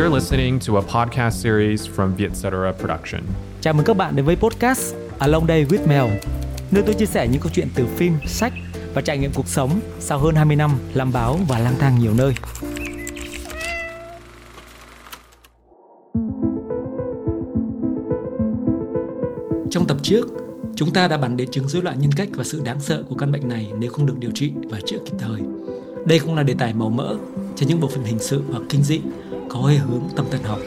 You're listening to a podcast series from Vietcetera Production. Chào mừng các bạn đến với podcast Along Day with Mel, nơi tôi chia sẻ những câu chuyện từ phim, sách và trải nghiệm cuộc sống sau hơn 20 năm làm báo và lang thang nhiều nơi. Trong tập trước, chúng ta đã bàn đến chứng rối loạn nhân cách và sự đáng sợ của căn bệnh này nếu không được điều trị và chữa kịp thời. Đây cũng là đề tài màu mỡ cho những bộ phim hình sự hoặc kinh dị có hơi hướng tâm thần học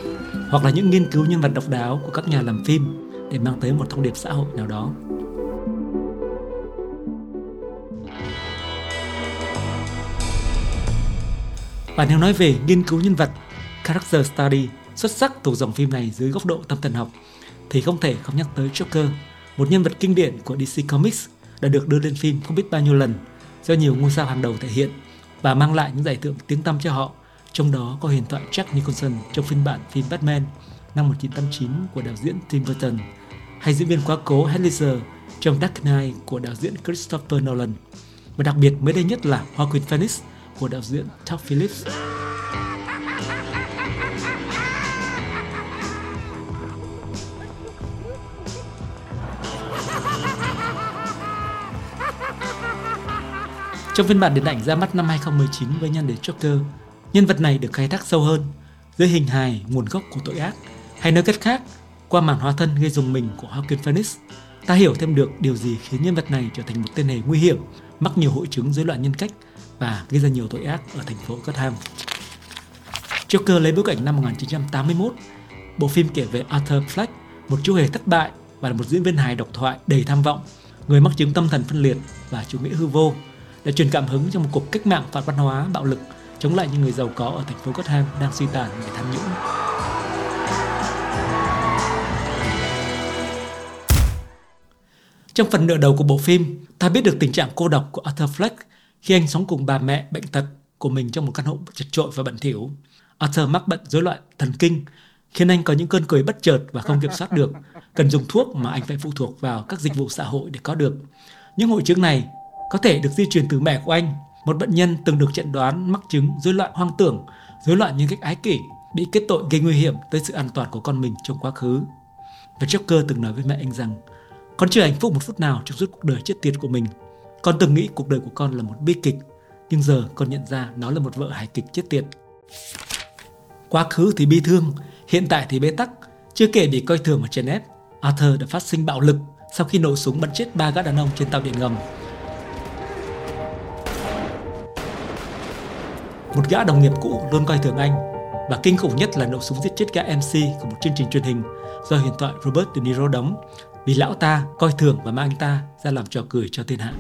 hoặc là những nghiên cứu nhân vật độc đáo của các nhà làm phim để mang tới một thông điệp xã hội nào đó. Và nếu nói về nghiên cứu nhân vật, character study xuất sắc thuộc dòng phim này dưới góc độ tâm thần học thì không thể không nhắc tới Joker, một nhân vật kinh điển của DC Comics đã được đưa lên phim không biết bao nhiêu lần do nhiều ngôi sao hàng đầu thể hiện và mang lại những giải thưởng tiếng tăm cho họ, trong đó có huyền thoại Jack Nicholson trong phiên bản phim Batman năm 1989 của đạo diễn Tim Burton, hay diễn viên quá cố Heath Ledger trong Dark Knight của đạo diễn Christopher Nolan. Và đặc biệt mới đây nhất là Joaquin Phoenix của đạo diễn Todd Phillips. Trong phiên bản điện ảnh ra mắt năm 2019 với nhan đề Joker, nhân vật này được khai thác sâu hơn dưới hình hài nguồn gốc của tội ác, hay nói cách khác, qua màn hóa thân gây dùng mình của Joaquin Phoenix, ta hiểu thêm được điều gì khiến nhân vật này trở thành một tên hề nguy hiểm, mắc nhiều hội chứng rối loạn nhân cách và gây ra nhiều tội ác ở thành phố Gotham. Joker lấy bối cảnh năm 1981, bộ phim kể về Arthur Fleck, một chú hề thất bại và là một diễn viên hài độc thoại đầy tham vọng, người mắc chứng tâm thần phân liệt và chủ nghĩa hư vô, đã truyền cảm hứng cho một cuộc cách mạng phản văn hóa bạo lực chống lại những người giàu có ở thành phố Gotham đang suy tàn vì tham nhũng. Trong phần nửa đầu của bộ phim, ta biết được tình trạng cô độc của Arthur Fleck khi anh sống cùng bà mẹ bệnh tật của mình trong một căn hộ chật trội và bẩn thỉu. Arthur mắc bệnh rối loạn thần kinh, khiến anh có những cơn cười bất chợt và không kiểm soát được, cần dùng thuốc mà anh phải phụ thuộc vào các dịch vụ xã hội để có được. Những hội chứng này có thể được di truyền từ mẹ của anh, một bệnh nhân từng được chẩn đoán mắc chứng rối loạn hoang tưởng, rối loạn nhân cách ái kỷ, bị kết tội gây nguy hiểm tới sự an toàn của con mình trong quá khứ. Và Joker từng nói với mẹ anh rằng, con chưa hạnh phúc một phút nào trong suốt cuộc đời chết tiệt của mình. Con từng nghĩ cuộc đời của con là một bi kịch, nhưng giờ con nhận ra nó là một vợ hài kịch chết tiệt. Quá khứ thì bi thương, hiện tại thì bế tắc, chưa kể bị coi thường và chèn ép. Arthur đã phát sinh bạo lực sau khi nổ súng bắn chết ba gã đàn ông trên tàu điện ngầm Một gã đồng nghiệp cũ luôn coi thường anh và kinh khủng nhất là nổ súng giết chết gã MC của một chương trình truyền hình do huyền thoại Robert De Niro đóng vì lão ta coi thường và mang anh ta ra làm trò cười cho thiên hạ.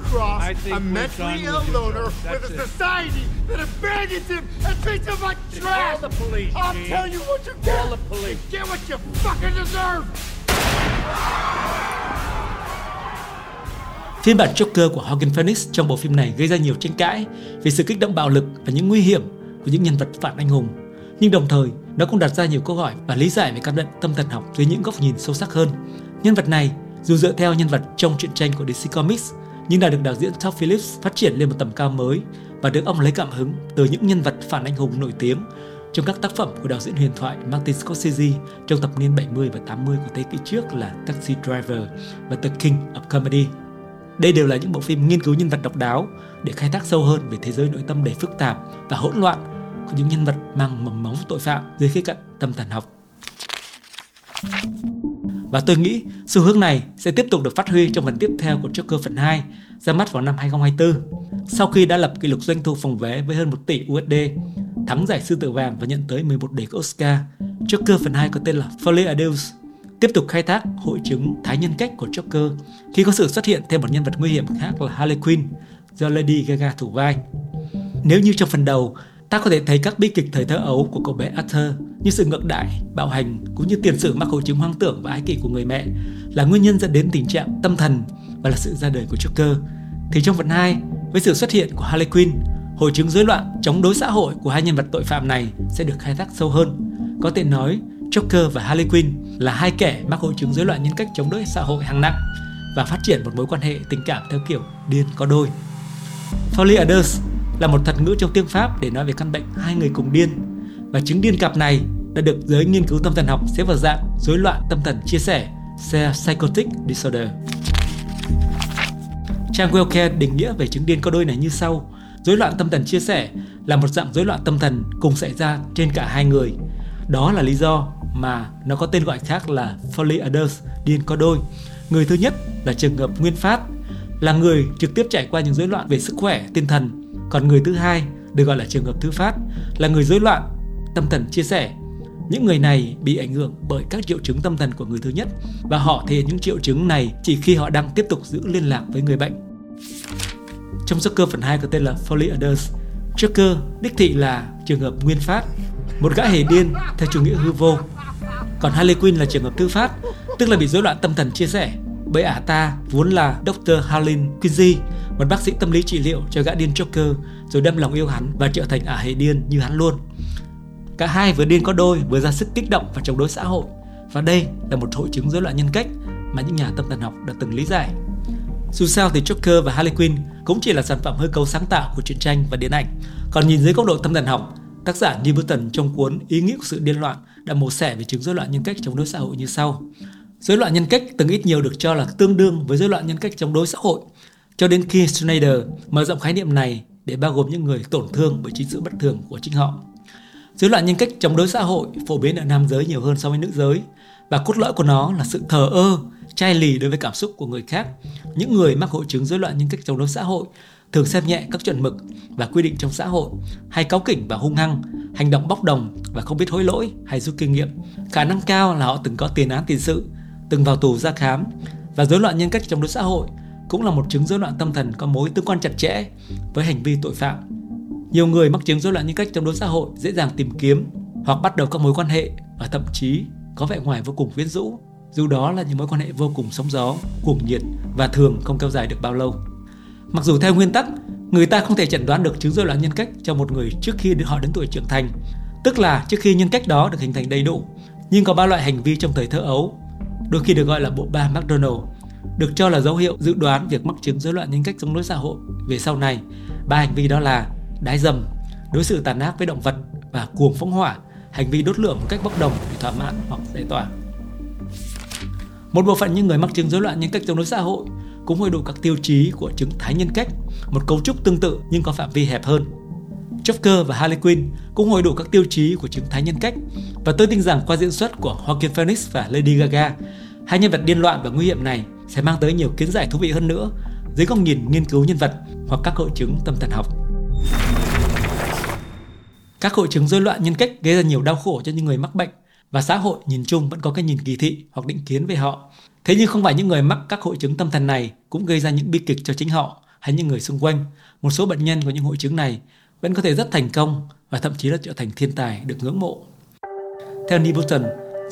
Phiên bản Joker của Joaquin Phoenix trong bộ phim này gây ra nhiều tranh cãi về sự kích động bạo lực và những nguy hiểm của những nhân vật phản anh hùng. Nhưng đồng thời, nó cũng đặt ra nhiều câu hỏi và lý giải về căn bệnh tâm thần học dưới những góc nhìn sâu sắc hơn. Nhân vật này, dù dựa theo nhân vật trong truyện tranh của DC Comics, nhưng đã được đạo diễn Todd Phillips phát triển lên một tầm cao mới và được ông lấy cảm hứng từ những nhân vật phản anh hùng nổi tiếng trong các tác phẩm của đạo diễn huyền thoại Martin Scorsese trong thập niên 70 và 80 của thế kỷ trước là Taxi Driver và The King of Comedy đây đều là những bộ phim nghiên cứu nhân vật độc đáo để khai thác sâu hơn về thế giới nội tâm đầy phức tạp và hỗn loạn của những nhân vật mang mầm móng tội phạm dưới khía cạnh tâm thần học. Và tôi nghĩ xu hướng này sẽ tiếp tục được phát huy trong phần tiếp theo của Joker phần 2 ra mắt vào năm 2024 sau khi đã lập kỷ lục doanh thu phòng vé với hơn 1 tỷ USD, thắng giải sư tử vàng và nhận tới 11 đề Oscar. Joker phần 2 có tên là Folly Adults tiếp tục khai thác hội chứng thái nhân cách của Joker khi có sự xuất hiện thêm một nhân vật nguy hiểm khác là Harley Quinn do Lady Gaga thủ vai. Nếu như trong phần đầu, ta có thể thấy các bi kịch thời thơ ấu của cậu bé Arthur như sự ngược đại, bạo hành cũng như tiền sử mắc hội chứng hoang tưởng và ái kỷ của người mẹ là nguyên nhân dẫn đến tình trạng tâm thần và là sự ra đời của Joker. Thì trong phần 2, với sự xuất hiện của Harley Quinn, hội chứng rối loạn chống đối xã hội của hai nhân vật tội phạm này sẽ được khai thác sâu hơn. Có thể nói, Joker và Harley Quinn là hai kẻ mắc hội chứng rối loạn nhân cách chống đối xã hội hàng nặng và phát triển một mối quan hệ tình cảm theo kiểu điên có đôi. Folie à deux là một thuật ngữ trong tiếng Pháp để nói về căn bệnh hai người cùng điên và chứng điên cặp này đã được giới nghiên cứu tâm thần học xếp vào dạng rối loạn tâm thần chia sẻ, Shared Psychotic Disorder. Trang Wellcare định nghĩa về chứng điên có đôi này như sau. Rối loạn tâm thần chia sẻ là một dạng rối loạn tâm thần cùng xảy ra trên cả hai người. Đó là lý do mà nó có tên gọi khác là Folly Others, điên có đôi. Người thứ nhất là trường hợp nguyên phát, là người trực tiếp trải qua những rối loạn về sức khỏe, tinh thần. Còn người thứ hai được gọi là trường hợp thứ phát, là người rối loạn tâm thần chia sẻ. Những người này bị ảnh hưởng bởi các triệu chứng tâm thần của người thứ nhất và họ thể hiện những triệu chứng này chỉ khi họ đang tiếp tục giữ liên lạc với người bệnh. Trong Joker phần 2 có tên là Folly Others, Joker đích thị là trường hợp nguyên phát, một gã hề điên theo chủ nghĩa hư vô. Còn Harley Quinn là trường hợp thứ phát, tức là bị rối loạn tâm thần chia sẻ. Bởi ả ta vốn là Dr. Harlan Quincy, một bác sĩ tâm lý trị liệu cho gã điên Joker, rồi đâm lòng yêu hắn và trở thành ả hề điên như hắn luôn. Cả hai vừa điên có đôi, vừa ra sức kích động và chống đối xã hội. Và đây là một hội chứng rối loạn nhân cách mà những nhà tâm thần học đã từng lý giải. Dù sao thì Joker và Harley Quinn cũng chỉ là sản phẩm hơi cấu sáng tạo của truyện tranh và điện ảnh. Còn nhìn dưới góc độ tâm thần học, tác giả Newton trong cuốn Ý nghĩa của sự điên loạn đã mổ xẻ về chứng rối loạn nhân cách chống đối xã hội như sau. Rối loạn nhân cách từng ít nhiều được cho là tương đương với rối loạn nhân cách chống đối xã hội, cho đến khi Schneider mở rộng khái niệm này để bao gồm những người tổn thương bởi chính sự bất thường của chính họ. Rối loạn nhân cách chống đối xã hội phổ biến ở nam giới nhiều hơn so với nữ giới và cốt lõi của nó là sự thờ ơ, chai lì đối với cảm xúc của người khác. Những người mắc hội chứng rối loạn nhân cách chống đối xã hội thường xem nhẹ các chuẩn mực và quy định trong xã hội, hay cáu kỉnh và hung hăng, hành động bóc đồng và không biết hối lỗi hay rút kinh nghiệm. Khả năng cao là họ từng có tiền án tiền sự, từng vào tù ra khám và rối loạn nhân cách chống đối xã hội cũng là một chứng rối loạn tâm thần có mối tương quan chặt chẽ với hành vi tội phạm. Nhiều người mắc chứng rối loạn nhân cách chống đối xã hội dễ dàng tìm kiếm hoặc bắt đầu các mối quan hệ và thậm chí có vẻ ngoài vô cùng quyến rũ, dù đó là những mối quan hệ vô cùng sóng gió, cuồng nhiệt và thường không kéo dài được bao lâu. Mặc dù theo nguyên tắc, người ta không thể chẩn đoán được chứng rối loạn nhân cách cho một người trước khi họ đến tuổi trưởng thành, tức là trước khi nhân cách đó được hình thành đầy đủ. Nhưng có ba loại hành vi trong thời thơ ấu, đôi khi được gọi là bộ ba McDonald, được cho là dấu hiệu dự đoán việc mắc chứng rối loạn nhân cách chống đối xã hội về sau này. Ba hành vi đó là đái dầm, đối xử tàn ác với động vật và cuồng phóng hỏa, hành vi đốt lửa một cách bốc đồng để thỏa mãn hoặc giải tỏa. Một bộ phận những người mắc chứng rối loạn nhân cách chống đối xã hội cũng hội đủ các tiêu chí của chứng thái nhân cách, một cấu trúc tương tự nhưng có phạm vi hẹp hơn. Joker và Harley Quinn cũng hội đủ các tiêu chí của chứng thái nhân cách và tôi tin rằng qua diễn xuất của Joaquin Phoenix và Lady Gaga, hai nhân vật điên loạn và nguy hiểm này sẽ mang tới nhiều kiến giải thú vị hơn nữa dưới góc nhìn nghiên cứu nhân vật hoặc các hội chứng tâm thần học. Các hội chứng rối loạn nhân cách gây ra nhiều đau khổ cho những người mắc bệnh và xã hội nhìn chung vẫn có cái nhìn kỳ thị hoặc định kiến về họ. Thế nhưng không phải những người mắc các hội chứng tâm thần này cũng gây ra những bi kịch cho chính họ hay những người xung quanh. Một số bệnh nhân của những hội chứng này vẫn có thể rất thành công và thậm chí là trở thành thiên tài được ngưỡng mộ. Theo Newton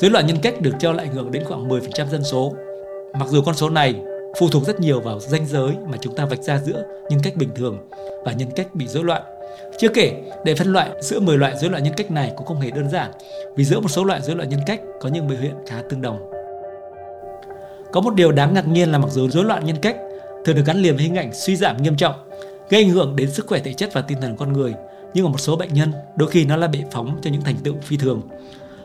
dối rối loạn nhân cách được cho lại hưởng đến khoảng 10% dân số. Mặc dù con số này phụ thuộc rất nhiều vào ranh giới mà chúng ta vạch ra giữa nhân cách bình thường và nhân cách bị rối loạn. Chưa kể, để phân loại giữa 10 loại rối loạn nhân cách này cũng không hề đơn giản, vì giữa một số loại rối loạn nhân cách có những biểu hiện khá tương đồng. Có một điều đáng ngạc nhiên là mặc dù rối loạn nhân cách thường được gắn liền với hình ảnh suy giảm nghiêm trọng, gây ảnh hưởng đến sức khỏe thể chất và tinh thần con người, nhưng ở một số bệnh nhân, đôi khi nó là bệ phóng cho những thành tựu phi thường.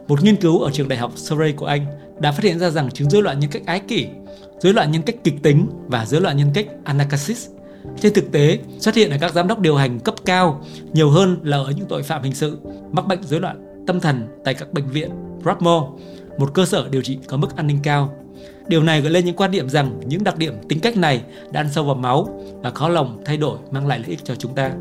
Một nghiên cứu ở trường đại học Surrey của Anh đã phát hiện ra rằng chứng rối loạn nhân cách ái kỷ, rối loạn nhân cách kịch tính và rối loạn nhân cách anarchist trên thực tế xuất hiện ở các giám đốc điều hành cấp cao nhiều hơn là ở những tội phạm hình sự mắc bệnh rối loạn tâm thần tại các bệnh viện Broadmoor, một cơ sở điều trị có mức an ninh cao. Điều này gợi lên những quan điểm rằng những đặc điểm tính cách này đã ăn sâu vào máu và khó lòng thay đổi mang lại lợi ích cho chúng ta.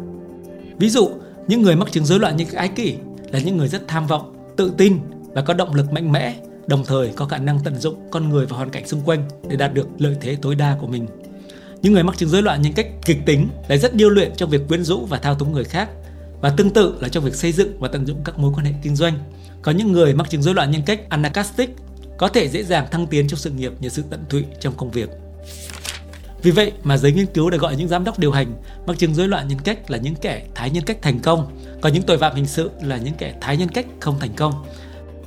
Ví dụ, những người mắc chứng rối loạn như ái kỷ là những người rất tham vọng, tự tin và có động lực mạnh mẽ, đồng thời có khả năng tận dụng con người và hoàn cảnh xung quanh để đạt được lợi thế tối đa của mình. Những người mắc chứng rối loạn nhân cách kịch tính lại rất điêu luyện trong việc quyến rũ và thao túng người khác và tương tự là trong việc xây dựng và tận dụng các mối quan hệ kinh doanh. Có những người mắc chứng rối loạn nhân cách anarchistic có thể dễ dàng thăng tiến trong sự nghiệp nhờ sự tận tụy trong công việc. Vì vậy mà giới nghiên cứu đã gọi những giám đốc điều hành mắc chứng rối loạn nhân cách là những kẻ thái nhân cách thành công, còn những tội phạm hình sự là những kẻ thái nhân cách không thành công.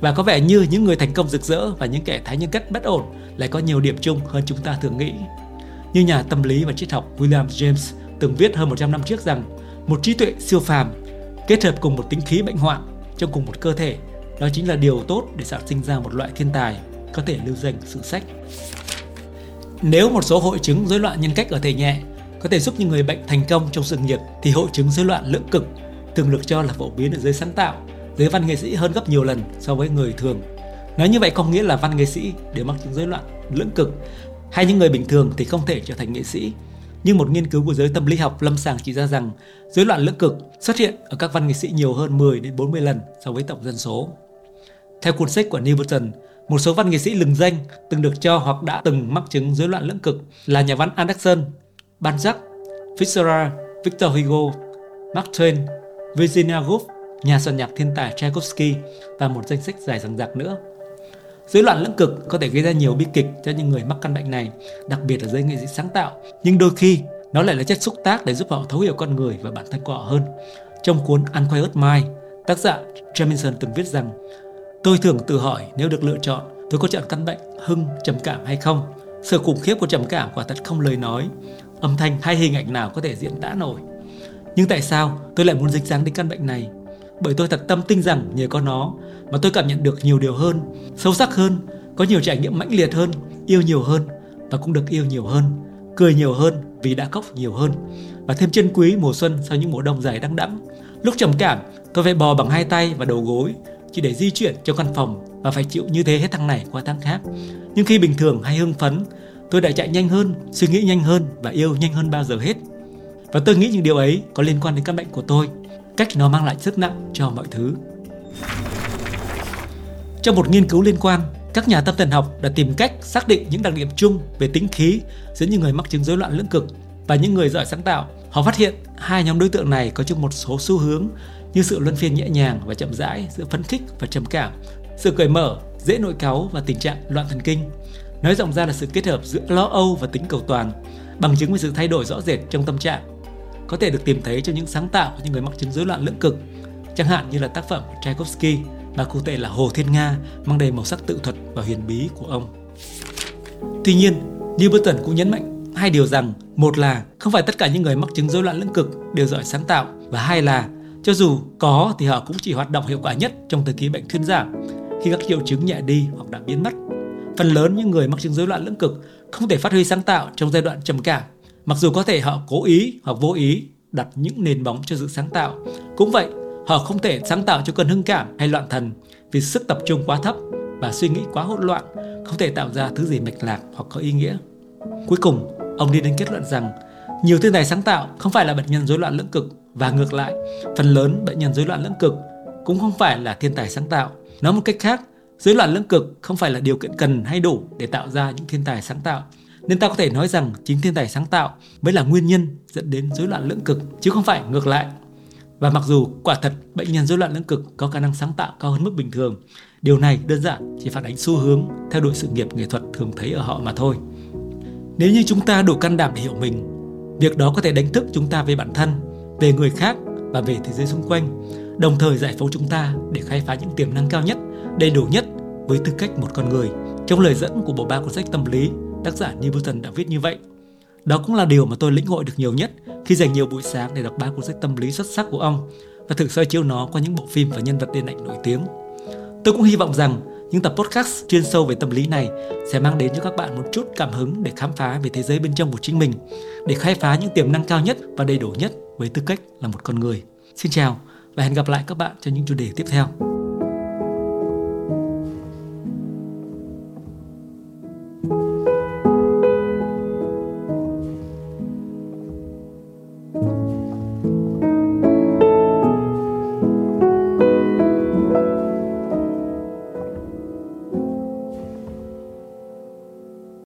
Và có vẻ như những người thành công rực rỡ và những kẻ thái nhân cách bất ổn lại có nhiều điểm chung hơn chúng ta thường nghĩ. Như nhà tâm lý và triết học William James từng viết hơn 100 năm trước rằng một trí tuệ siêu phàm kết hợp cùng một tính khí bệnh hoạn trong cùng một cơ thể đó chính là điều tốt để sản sinh ra một loại thiên tài có thể lưu danh sử sách. Nếu một số hội chứng rối loạn nhân cách ở thể nhẹ có thể giúp những người bệnh thành công trong sự nghiệp thì hội chứng rối loạn lưỡng cực thường được cho là phổ biến ở giới sáng tạo, giới văn nghệ sĩ hơn gấp nhiều lần so với người thường. Nói như vậy không nghĩa là văn nghệ sĩ đều mắc chứng rối loạn lưỡng cực hay những người bình thường thì không thể trở thành nghệ sĩ. Nhưng một nghiên cứu của giới tâm lý học lâm sàng chỉ ra rằng rối loạn lưỡng cực xuất hiện ở các văn nghệ sĩ nhiều hơn 10 đến 40 lần so với tổng dân số. Theo cuốn sách của Newton, một số văn nghệ sĩ lừng danh từng được cho hoặc đã từng mắc chứng rối loạn lưỡng cực là nhà văn Anderson, Balzac, Fitzgerald, Victor Hugo, Mark Twain, Virginia Woolf, nhà soạn nhạc thiên tài Tchaikovsky và một danh sách dài dằng dặc nữa. Rối loạn lưỡng cực có thể gây ra nhiều bi kịch cho những người mắc căn bệnh này, đặc biệt là giới nghệ sĩ sáng tạo, nhưng đôi khi nó lại là chất xúc tác để giúp họ thấu hiểu con người và bản thân của họ hơn. Trong cuốn Unquiet Mind, tác giả Jamison từng viết rằng Tôi thường tự hỏi nếu được lựa chọn tôi có chọn căn bệnh hưng trầm cảm hay không. Sự khủng khiếp của trầm cảm quả thật không lời nói, âm thanh hay hình ảnh nào có thể diễn tả nổi. Nhưng tại sao tôi lại muốn dính dáng đến căn bệnh này? Bởi tôi thật tâm tin rằng nhờ có nó mà tôi cảm nhận được nhiều điều hơn, sâu sắc hơn, có nhiều trải nghiệm mãnh liệt hơn, yêu nhiều hơn và cũng được yêu nhiều hơn, cười nhiều hơn vì đã khóc nhiều hơn và thêm chân quý mùa xuân sau những mùa đông dài đắng đẵng. Lúc trầm cảm, tôi phải bò bằng hai tay và đầu gối chỉ để di chuyển trong căn phòng và phải chịu như thế hết tháng này qua tháng khác. Nhưng khi bình thường hay hưng phấn, tôi đã chạy nhanh hơn, suy nghĩ nhanh hơn và yêu nhanh hơn bao giờ hết. Và tôi nghĩ những điều ấy có liên quan đến căn bệnh của tôi, cách nó mang lại sức nặng cho mọi thứ. Trong một nghiên cứu liên quan, các nhà tâm thần học đã tìm cách xác định những đặc điểm chung về tính khí giữa những người mắc chứng rối loạn lưỡng cực và những người giỏi sáng tạo. Họ phát hiện hai nhóm đối tượng này có chung một số xu hướng như sự luân phiên nhẹ nhàng và chậm rãi giữa phấn khích và trầm cảm, sự cởi mở, dễ nội cáu và tình trạng loạn thần kinh. Nói rộng ra là sự kết hợp giữa lo âu và tính cầu toàn, bằng chứng về sự thay đổi rõ rệt trong tâm trạng. Có thể được tìm thấy trong những sáng tạo của những người mắc chứng rối loạn lưỡng cực, chẳng hạn như là tác phẩm của Tchaikovsky và cụ thể là Hồ Thiên Nga mang đầy màu sắc tự thuật và huyền bí của ông. Tuy nhiên, Newton cũng nhấn mạnh hai điều rằng một là không phải tất cả những người mắc chứng rối loạn lưỡng cực đều giỏi sáng tạo và hai là cho dù có thì họ cũng chỉ hoạt động hiệu quả nhất trong thời kỳ bệnh thuyên giảm, khi các triệu chứng nhẹ đi hoặc đã biến mất. Phần lớn những người mắc chứng rối loạn lưỡng cực không thể phát huy sáng tạo trong giai đoạn trầm cảm, mặc dù có thể họ cố ý hoặc vô ý đặt những nền móng cho sự sáng tạo. Cũng vậy, họ không thể sáng tạo cho cơn hưng cảm hay loạn thần vì sức tập trung quá thấp và suy nghĩ quá hỗn loạn, không thể tạo ra thứ gì mạch lạc hoặc có ý nghĩa. Cuối cùng, ông đi đến kết luận rằng nhiều thiên tài sáng tạo không phải là bệnh nhân rối loạn lưỡng cực và ngược lại, phần lớn bệnh nhân rối loạn lưỡng cực cũng không phải là thiên tài sáng tạo. Nói một cách khác, rối loạn lưỡng cực không phải là điều kiện cần hay đủ để tạo ra những thiên tài sáng tạo. Nên ta có thể nói rằng chính thiên tài sáng tạo mới là nguyên nhân dẫn đến rối loạn lưỡng cực chứ không phải ngược lại. Và mặc dù quả thật bệnh nhân rối loạn lưỡng cực có khả năng sáng tạo cao hơn mức bình thường, điều này đơn giản chỉ phản ánh xu hướng theo đuổi sự nghiệp nghệ thuật thường thấy ở họ mà thôi. Nếu như chúng ta đủ can đảm để hiểu mình, việc đó có thể đánh thức chúng ta về bản thân về người khác và về thế giới xung quanh, đồng thời giải phóng chúng ta để khai phá những tiềm năng cao nhất, đầy đủ nhất với tư cách một con người. Trong lời dẫn của bộ ba cuốn sách tâm lý, tác giả Newton đã viết như vậy. Đó cũng là điều mà tôi lĩnh hội được nhiều nhất khi dành nhiều buổi sáng để đọc ba cuốn sách tâm lý xuất sắc của ông và thử soi chiếu nó qua những bộ phim và nhân vật điện ảnh nổi tiếng. Tôi cũng hy vọng rằng những tập podcast chuyên sâu về tâm lý này sẽ mang đến cho các bạn một chút cảm hứng để khám phá về thế giới bên trong của chính mình, để khai phá những tiềm năng cao nhất và đầy đủ nhất với tư cách là một con người. Xin chào và hẹn gặp lại các bạn trong những chủ đề tiếp theo.